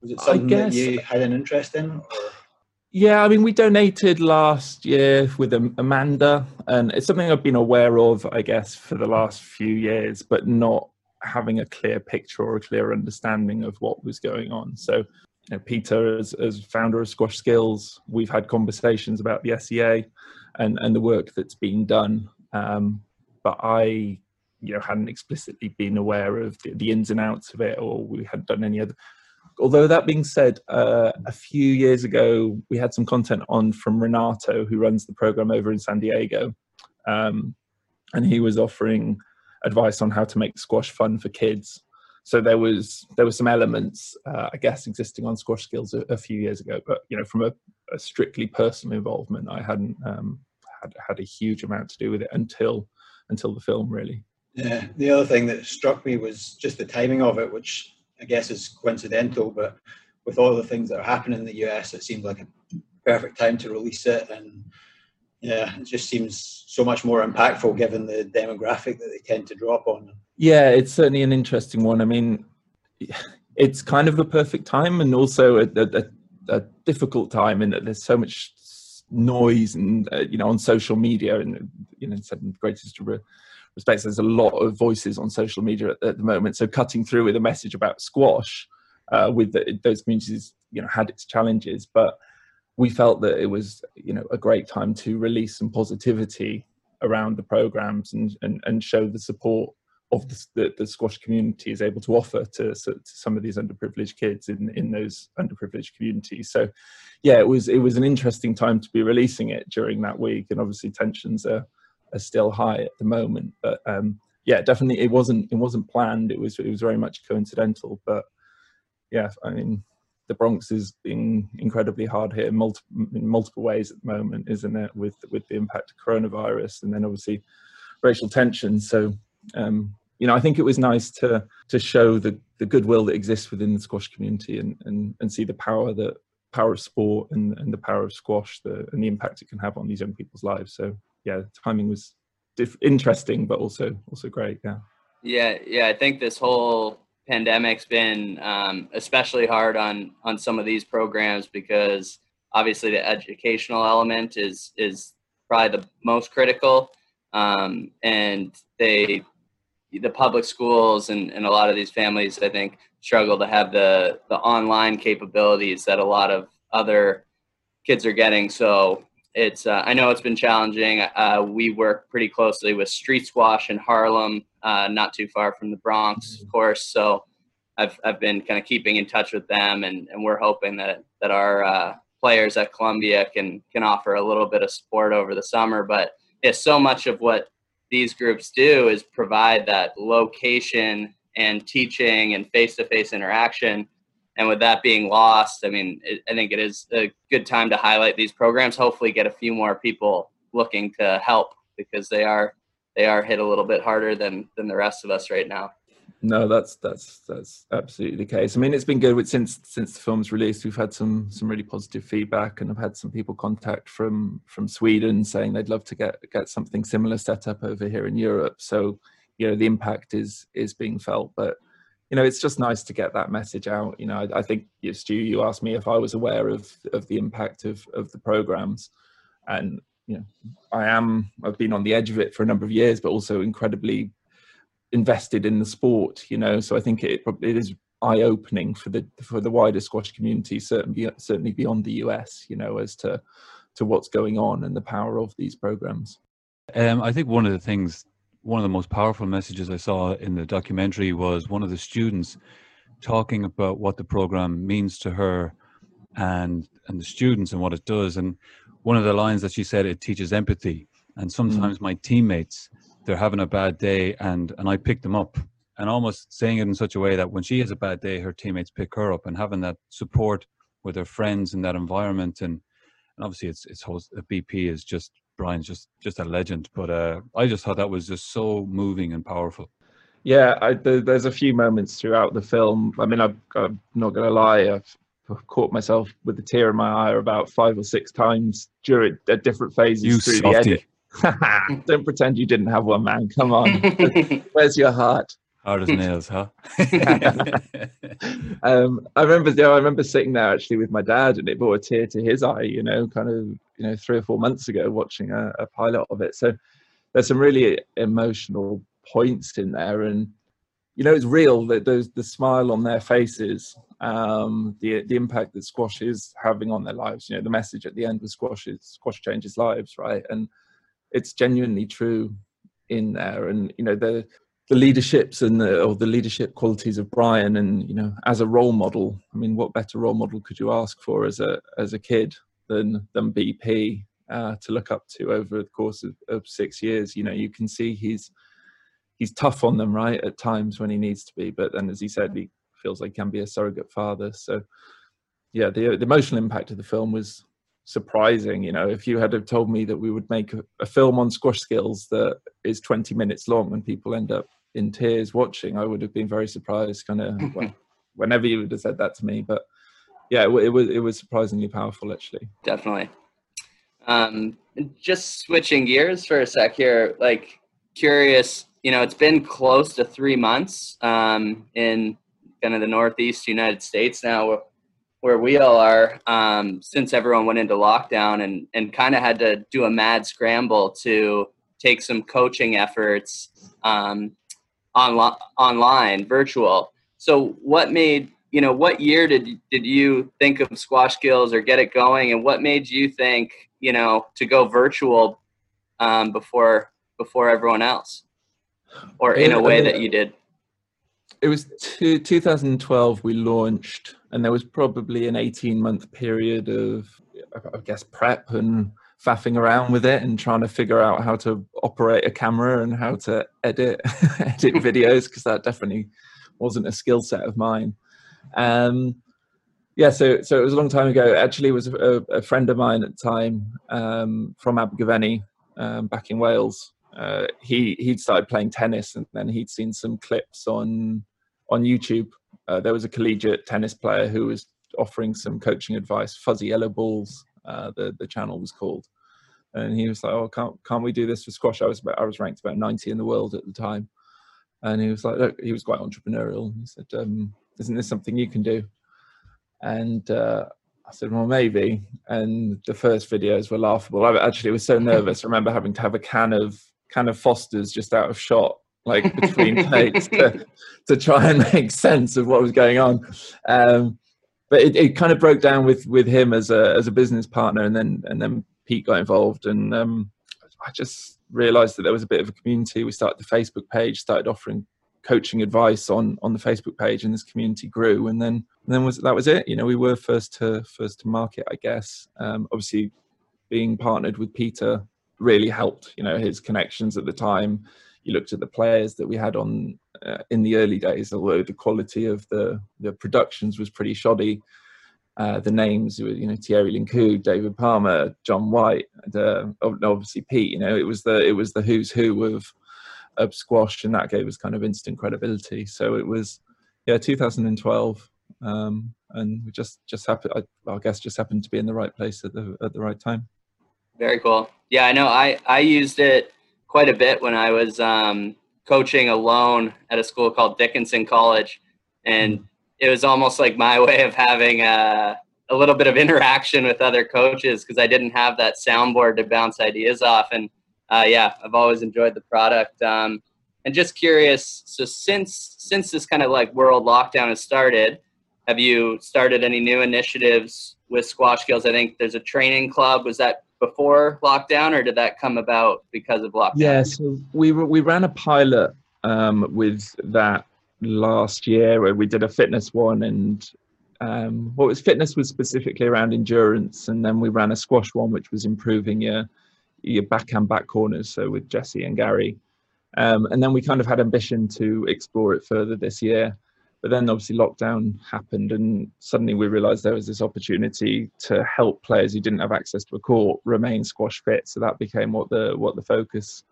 was it something guess, that you had an interest in or? yeah i mean we donated last year with amanda and it's something i've been aware of i guess for the last few years but not having a clear picture or a clear understanding of what was going on. So, you know, Peter, as, as founder of Squash Skills, we've had conversations about the SEA and, and the work that's been done. Um, but I, you know, hadn't explicitly been aware of the, the, ins and outs of it, or we hadn't done any other. Although that being said, uh, a few years ago we had some content on from Renato, who runs the program over in San Diego, um, and he was offering advice on how to make squash fun for kids. So there was there were some elements, uh, I guess, existing on Squash Skills a, a, few years ago. But you know, from a, a strictly personal involvement, I hadn't um, had had a huge amount to do with it until until the film, really. Yeah. The other thing that struck me was just the timing of it, which I guess is coincidental, but with all the things that are happening in the US, it seemed like a perfect time to release it and yeah, it just seems so much more impactful given the demographic that they tend to drop on. Yeah, it's certainly an interesting one. I mean, it's kind of a perfect time and also a, a, a difficult time in that there's so much noise and uh, you know on social media and you know in greatest respects there's a lot of voices on social media at, at the moment. So cutting through with a message about squash uh, with the, those communities you know had its challenges but we felt that it was you know a great time to release some positivity around the programs and and, and show the support of the, the, the squash community is able to offer to, to, some of these underprivileged kids in in those underprivileged communities so yeah it was it was an interesting time to be releasing it during that week and obviously tensions are are still high at the moment but um yeah definitely it wasn't it wasn't planned it was it was very much coincidental but yeah i mean the Bronx is being incredibly hard hit in multiple, in multiple ways at the moment, isn't it? With with the impact of coronavirus and then obviously racial tension. So, um, you know, I think it was nice to to show the the goodwill that exists within the squash community and and, and see the power that power of sport and, and the power of squash the, and the impact it can have on these young people's lives. So yeah timing was diff- interesting but also also great yeah. Yeah yeah i think this whole pandemic's been um, especially hard on on some of these programs because obviously the educational element is is probably the most critical. Um, and they the public schools and, and a lot of these families i think struggle to have the the online capabilities that a lot of other kids are getting. So it's uh, i know it's been challenging. Uh, we work pretty closely with street squash in harlem uh, not too far from the bronx of course. So i've, I've been kind of keeping in touch with them and, and we're hoping that that our uh, players at columbia can can offer a little bit of support over the summer. But yeah, so much of what these groups do is provide that location and teaching and face-to-face interaction. And with that being lost i mean it, i think it is a good time to highlight these programs hopefully get a few more people looking to help because they are they are hit a little bit harder than than the rest of us right now no that's that's that's absolutely the case. I mean it's been good since since the film's released we've had some some really positive feedback and i've had some people contact from from sweden saying they'd love to get get something similar set up over here in europe. So you know the impact is is being felt but you know it's just nice to get that message out. You know i, I think you stu you asked me if i was aware of of the impact of of the programs. And you know i am i've been on the edge of it for a number of years but also incredibly invested in the sport you know so i think it it is eye opening for the for the wider squash community certainly certainly beyond the us you know as to to what's going on and the power of these programs. Um, i think one of the things one of the most powerful messages i saw in the documentary was one of the students talking about what the program means to her and and the students and what it does. And one of the lines that she said it teaches empathy. And sometimes mm. my teammates they're having a bad day and and I pick them up and almost saying it in such a way that when she has a bad day her teammates pick her up and having that support with her friends in that environment and and obviously it's it's host BP is just Brian's just just a legend but uh I just thought that was just so moving and powerful. Yeah I, there's a few moments throughout the film. I mean I'm, I'm not gonna lie I've caught myself with a tear in my eye about five or six times during at different phases you through softy. the edit Don't pretend you didn't have one, man. Come on. Where's your heart? Hard as nails, huh? um, I remember, you know, I remember sitting there actually with my dad, and it brought a tear to his eye. You know, kind of, you know, three or four months ago, watching a, a pilot of it. So there's some really emotional points in there, and you know, it's real. That those the smile on their faces, um, the the impact that squash is having on their lives. You know, the message at the end was squash is squash changes lives, right? And it's genuinely true in there. And you know the the leaderships and the, or the leadership qualities of Brian and you know as a role model I mean what better role model could you ask for as a as a kid than than BP uh, to look up to over the course of, of six years? You know you can see he's he's tough on them right at times when he needs to be but then as he said he feels like he can be a surrogate father. So yeah the, the emotional impact of the film was surprising. You know, if you had have told me that we would make a, a, film on squash skills that is 20 minutes long and people end up in tears watching, I would have been very surprised. Kind of well, whenever you would have said that to me, but yeah, it, it, was it was surprisingly powerful actually. Definitely. Um, just switching gears for a sec here, like curious. You know, it's been close to three months um, in kind of the Northeast United States now where we all are um, since everyone went into lockdown and, and kind of had to do a mad scramble to take some coaching efforts um, on, online, virtual. So what made, you know, what year did, did you think of Squash Skills or get it going? And what made you think, you know, to go virtual um, before, before everyone else or in a way that you did? It was two, 2012 we launched and there was probably an 18 month period of i guess prep and faffing around with it and trying to figure out how to operate a camera and how to edit edit videos because that definitely wasn't a skill set of mine. Um, yeah so so it was a long time ago. Actually it was a, a friend of mine at the time um, from abergavenny um, back in wales. Uh, he he'd started playing tennis and then he'd seen some clips on on youtube uh, there was a collegiate tennis player who was offering some coaching advice. Fuzzy Yellow Balls, uh, the the channel was called, and he was like, "Oh, can't can't we do this for squash?" I was about, I was ranked about 90 in the world at the time, and he was like, "Look," he was quite entrepreneurial. He said, um, "Isn't this something you can do?" And uh, I said, "Well, maybe." And the first videos were laughable. I actually was so nervous. I remember having to have a can of can of Foster's just out of shot like between takes to, to try and make sense of what was going on. Um, but it, it kind of broke down with with him as a as a business partner, and then and then Pete got involved, and um, I just realised that there was a bit of a community. We started the Facebook page, started offering coaching advice on on the Facebook page, and this community grew. And then and then was that was it. You know, we were first to first to market, I guess. Um, obviously, being partnered with Peter really helped. You know, his connections at the time. You looked at the players that we had on uh, in the early days, although the quality of the the productions was pretty shoddy. Uh, the names, were, you know, Thierry Lincou, David Palmer, John White, and, uh, obviously Pete. You know, it was the it was the who's who of of squash, and that gave us kind of instant credibility. So it was, yeah, 2012, um, and we just just happened. I, I guess just happened to be in the right place at the at the right time. Very cool. Yeah, I know. I I used it quite a bit when I was um, coaching alone at a school called Dickinson College, and it was almost like my way of having a, a little bit of interaction with other coaches because I didn't have that soundboard to bounce ideas off. And uh, yeah, I've always enjoyed the product. Um, and just curious, so since since this kind of like world lockdown has started, have you started any new initiatives with Squash Skills? I think there's a training club. Was that before lockdown, or did that come about because of lockdown? Yeah, so we we ran a pilot um, with that last year where we did a fitness one, and um, what was fitness was specifically around endurance, and then we ran a squash one, which was improving your your backhand back corners. So with Jesse and Gary, um, and then we kind of had ambition to explore it further this year. But then obviously lockdown happened, and suddenly we realised there was this opportunity to help players who didn't have access to a court remain squash fit. So that became what the what the focus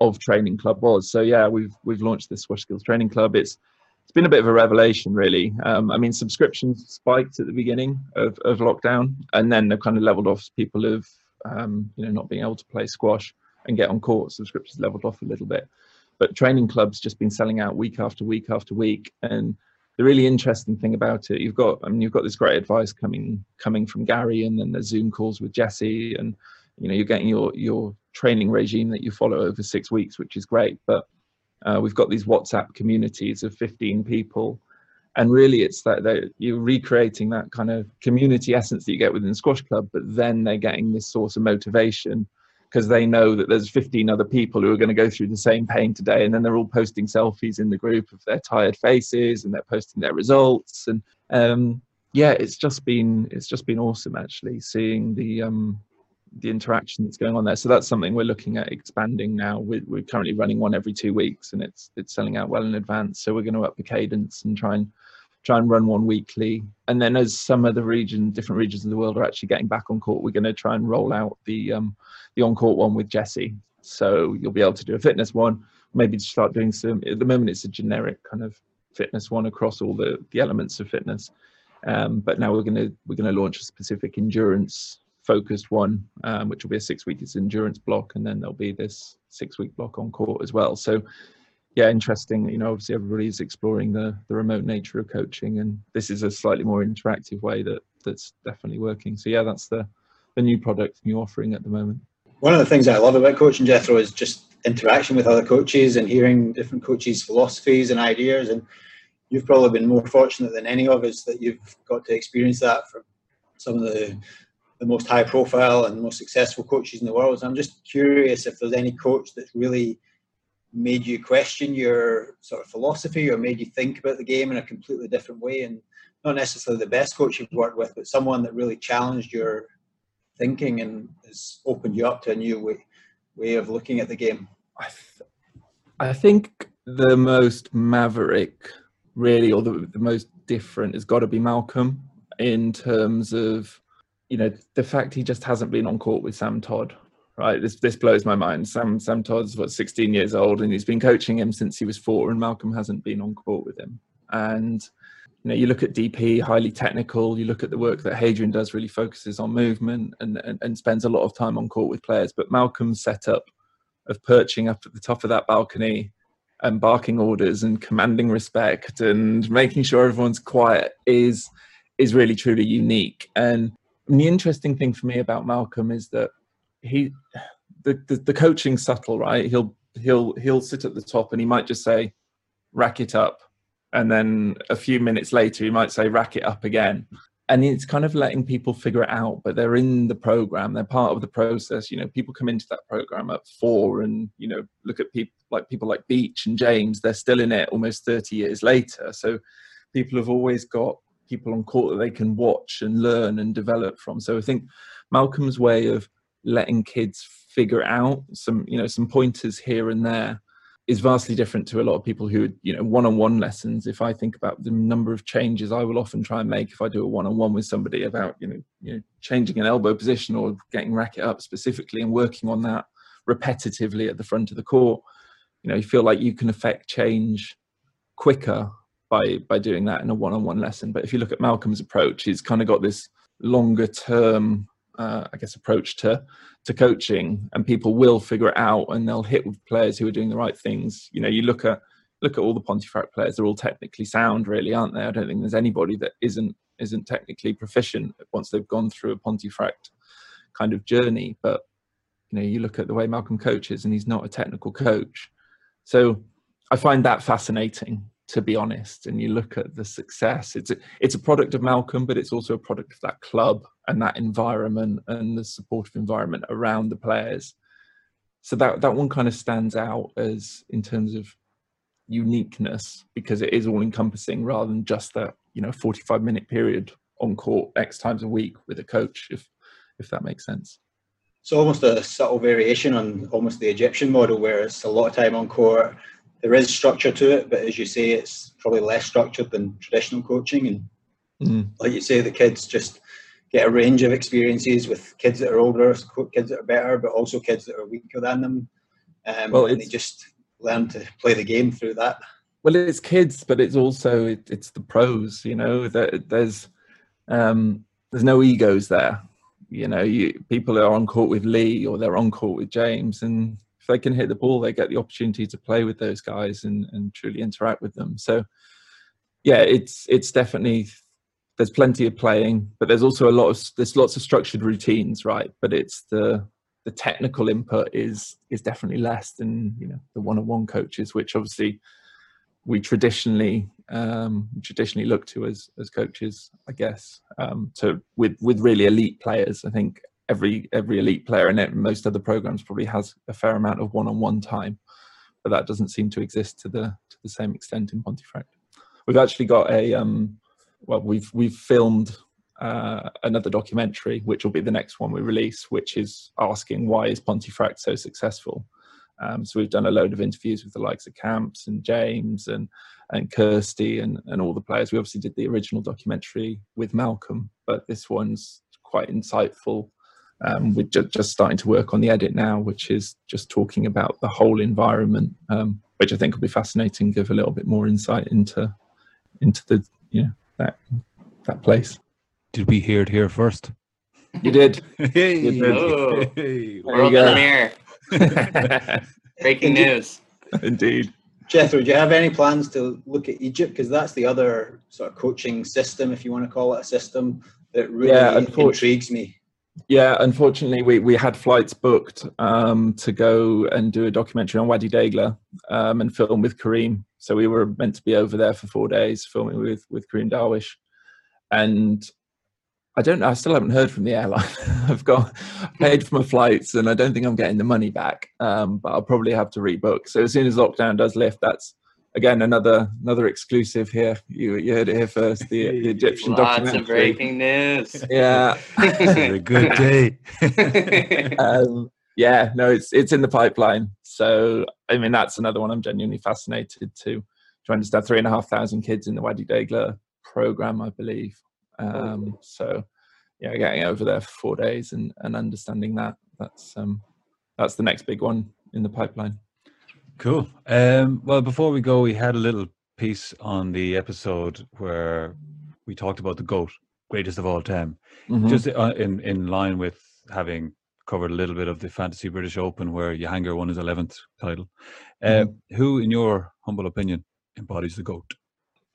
of Training Club was. So yeah, we've we've launched this Squash Skills Training Club. It's it's been a bit of a revelation, really. Um, I mean, subscriptions spiked at the beginning of, of lockdown, and then they've kind of leveled off. People have um, you know not being able to play squash and get on court. Subscriptions leveled off a little bit but training clubs just been selling out week after week after week and the really interesting thing about it you've got i mean you've got this great advice coming coming from gary and then the zoom calls with jesse and you know you're getting your your training regime that you follow over six weeks which is great. But uh, we've got these whatsapp communities of 15 people and really it's that, that you're recreating that kind of community essence that you get within squash club but then they're getting this source of motivation because they know that there's 15 other people who are going to go through the same pain today and then they're all posting selfies in the group of their tired faces and they're posting their results and um, yeah it's just been it's just been awesome actually seeing the um, the interaction that's going on there. So that's something we're looking at expanding now. We're, we're currently running one every two weeks and it's it's selling out well in advance. So we're going to up the cadence and try and try and run one weekly. And then as some of the region, different regions of the world are actually getting back on court, we're going to try and roll out the um, the on court one with Jesse. So you'll be able to do a fitness one, maybe start doing some. At the moment, it's a generic kind of fitness one across all the the elements of fitness. Um, but now we're going to we're going to launch a specific endurance focused one, um, which will be a six week endurance block, and then there'll be this six week block on court as well. So yeah, interesting. You know, obviously everybody's exploring the the remote nature of coaching, and this is a slightly more interactive way that that's definitely working. So yeah, that's the the new product, new offering at the moment. One of the things I love about coaching Jethro is just interaction with other coaches and hearing different coaches' philosophies and ideas. And you've probably been more fortunate than any of us that you've got to experience that from some of the the most high profile and most successful coaches in the world. So I'm just curious if there's any coach that's really made you question your sort of philosophy or made you think about the game in a completely different way and not necessarily the best coach you've worked with but someone that really challenged your thinking and has opened you up to a new way, way of looking at the game? I, th- I think the most maverick really or the, the most different has got to be malcolm in terms of you know the fact he just hasn't been on court with sam todd right? This this blows my mind. Sam Sam Todd's what 16 years old, and he's been coaching him since he was four, and Malcolm hasn't been on court with him. And you know, you look at DP, highly technical. You look at the work that Hadrian does, really focuses on movement and, and, and spends a lot of time on court with players. But Malcolm's setup of perching up at the top of that balcony and barking orders and commanding respect and making sure everyone's quiet is is really truly unique. And the interesting thing for me about Malcolm is that he the, the, the coaching subtle, right? He'll he'll he'll sit at the top and he might just say, rack it up. And then a few minutes later he might say rack it up again. And it's kind of letting people figure it out, but they're in the program, they're part of the process. You know, people come into that program at four and, you know, look at people like people like Beach and James, they're still in it almost 30 years later. So people have always got people on court that they can watch and learn and develop from. So I think Malcolm's way of letting kids figure out some you know some pointers here and there is vastly different to a lot of people who you know one-on-one lessons. If i think about the number of changes i will often try and make if i do a one-on-one with somebody about you know you know changing an elbow position or getting racket up specifically and working on that repetitively at the front of the court you know you feel like you can affect change quicker by by doing that in a one-on-one lesson. But if you look at malcolm's approach he's kind of got this longer term uh, I guess, approach to to coaching, and people will figure it out, and they'll hit with players who are doing the right things. You know, you look at look at all the Pontefract players; they're all technically sound, really, aren't they? I don't think there's anybody that isn't isn't technically proficient once they've gone through a Pontefract kind of journey. But you know, you look at the way Malcolm coaches, and he's not a technical coach, so I find that fascinating to be honest and you look at the success it's a, it's a product of malcolm but it's also a product of that club and that environment and the supportive environment around the players. So that that one kind of stands out as in terms of uniqueness because it is all encompassing rather than just that you know 45 minute period on court x times a week with a coach if if that makes sense. It's almost a subtle variation on almost the egyptian model where it's a lot of time on court there is structure to it, but as you say, it's probably less structured than traditional coaching. And mm. like you say, the kids just get a range of experiences with kids that are older, kids that are better, but also kids that are weaker than them. Um, well, and they just learn to play the game through that. Well, it's kids, but it's also it, it's the pros. You know, that there's um, there's no egos there. You know, you, people are on court with Lee or they're on court with James, and they can hit the ball, they get the opportunity to play with those guys and, and truly interact with them. So, yeah, it's it's definitely there's plenty of playing, but there's also a lot of there's lots of structured routines, right? But it's the the technical input is is definitely less than you know the one-on-one coaches, which obviously we traditionally um, traditionally look to as as coaches, I guess. Um, to with with really elite players, I think every every elite player in it. Most other programs probably has a fair amount of one-on-one time, but that doesn't seem to exist to the to the same extent in Pontefract. We've actually got a um, well, we've we've filmed uh, another documentary, which will be the next one we release, which is asking why is Pontefract so successful. Um, so we've done a load of interviews with the likes of Camps and James and and Kirsty and, and all the players. We obviously did the original documentary with Malcolm, but this one's quite insightful um, we're ju- just starting to work on the edit now, which is just talking about the whole environment, um, which I think will be fascinating. Give a little bit more insight into into the you know that that place. Did we hear it here first? You did. hey, you did. Oh, hey, world premiere. Breaking news. Indeed. Jethro, do you have any plans to look at Egypt? Because that's the other sort of coaching system, if you want to call it a system, that really yeah, intrigues me. Yeah, unfortunately, we, we had flights booked um, to go and do a documentary on Wadi Degla um, and film with Karim. So we were meant to be over there for four days filming with with Karim Darwish, and I don't know. I still haven't heard from the airline. I've got paid for my flights, and I don't think I'm getting the money back. Um, but I'll probably have to rebook. So as soon as lockdown does lift, that's again another another exclusive here. You you heard it here first. The, the Egyptian Lots documentary. of breaking news. Yeah, a good day. um, yeah, no, it's it's in the pipeline. So I mean, that's another one I'm genuinely fascinated to to understand. Three and a half thousand kids in the Wadi Degla program, I believe. Um, so yeah, getting over there for four days and and understanding that that's um that's the next big one in the pipeline. Cool. Um, well, before we go, we had a little piece on the episode where we talked about the goat, greatest of all time, Mhm. just uh, in in line with having covered a little bit of the Fantasy British Open, where Jahangir won his eleventh title. Uh, Who, in your humble opinion, embodies the goat?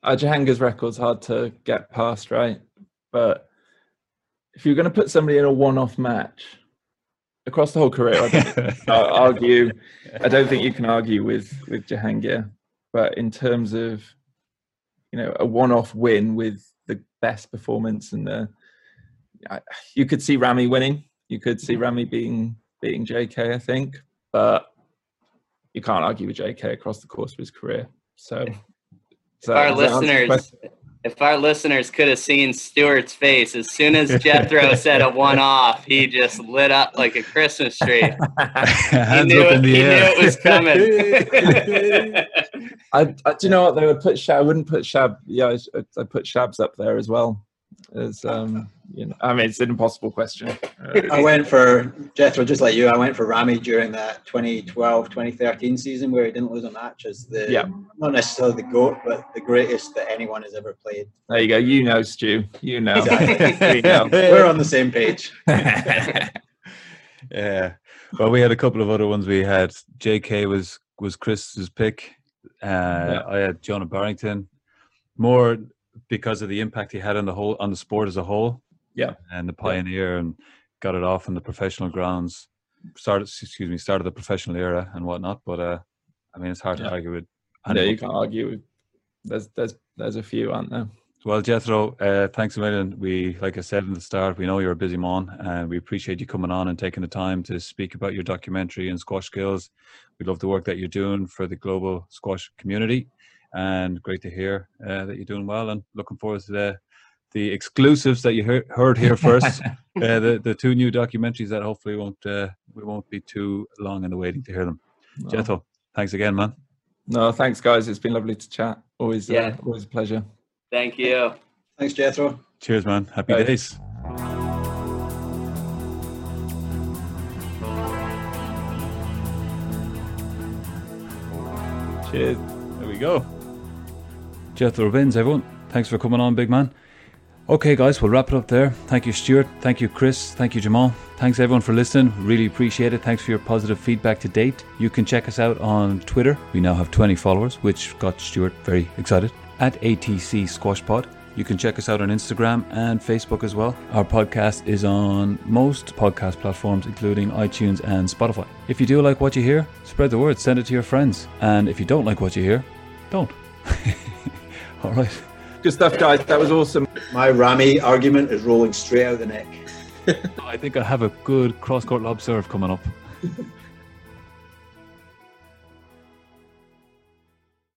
uh, record's hard to get past, right? But if you're going to put somebody in a one-off match across the whole career, I don't argue. I don't think you can argue with with Jahangir. But in terms of you know a one-off win with the best performance and the, I, you could see Rami winning. You could see mm-hmm. Rami being beating JK, I think, but you can't argue with JK across the course of his career. So, so our does that answer your listeners, question? If our listeners could have seen Stuart's face as soon as Jethro said a one-off, he just lit up like a Christmas tree. He Hands knew, up it, in the he air. knew it was coming. I, I, do you know what they would put Shab? I wouldn't put Shab. Yeah, I, I put Shabs up there as well. As um, you know, I mean, it's an impossible question. Uh, I went for Jethro, just like you. I went for Rami during that 2012 2013 season where he didn't lose a match as the, Yeah. not necessarily the GOAT, but the greatest that anyone has ever played. there you go. You know, Stu. You know. Exactly. We know. We're on the same page. yeah. Well, we had a couple of other ones. We had J.K. was was Chris's pick. Uh, I had Jonah Barrington, more because of the impact he had on the whole on the sport as a whole. Yeah. and the pioneer and got it off in the professional grounds. Started, excuse me, started the professional era and whatnot. But uh, I mean, it's hard Yeah. to argue with. anyone. you can't argue. With, there's there's there's a few, aren't there? Well, Jethro, uh, thanks a million. We, like I said in the start, we know you're a busy man, and we appreciate you coming on and taking the time to speak about your documentary and squash skills. We love the work that you're doing for the global squash community, and great to hear uh, that you're doing well. And looking forward to the the exclusives that you heard, heard here first. uh, the the two new documentaries that hopefully won't uh, we won't be too long in the waiting to hear them. No. Jethro, thanks again, man. No, thanks, guys. It's been lovely to chat. Always, Yeah. uh, always a pleasure. Thank you. Thanks, Jethro. Cheers, man. Happy Right. days. Cheers. There we go. Jethro Binns, everyone. Thanks for coming on, big man. Okay, guys, we'll wrap it up there. Thank you, Stuart. Thank you, Chris. Thank you, Jamal. Thanks, everyone, for listening. Really appreciate it. Thanks for your positive feedback to date. You can check us out on Twitter. We now have 20 followers, which got Stuart very excited. At ATC Squash Pod. You can check us out on Instagram and Facebook as well. Our podcast is on most podcast platforms, including iTunes and Spotify. If you do like what you hear, spread the word, send it to your friends. And if you don't like what you hear, don't. All right. Good stuff, guys. That was awesome. My Rami argument is rolling straight out the neck. I think I have a good cross court lob serve coming up.